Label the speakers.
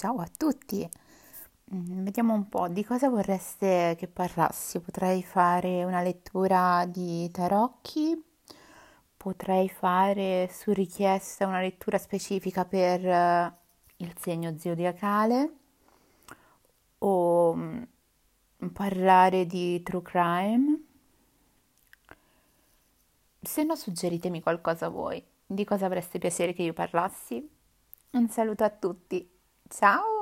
Speaker 1: Ciao a tutti! Mm, Vediamo un po' di cosa vorreste che parlassi. Potrei fare una lettura di tarocchi, potrei fare su richiesta una lettura specifica per eh, il segno zodiacale o mm, parlare di true crime. Se no, suggeritemi qualcosa voi. Di cosa avreste piacere che io parlassi? Un saluto a tutti. Ciao!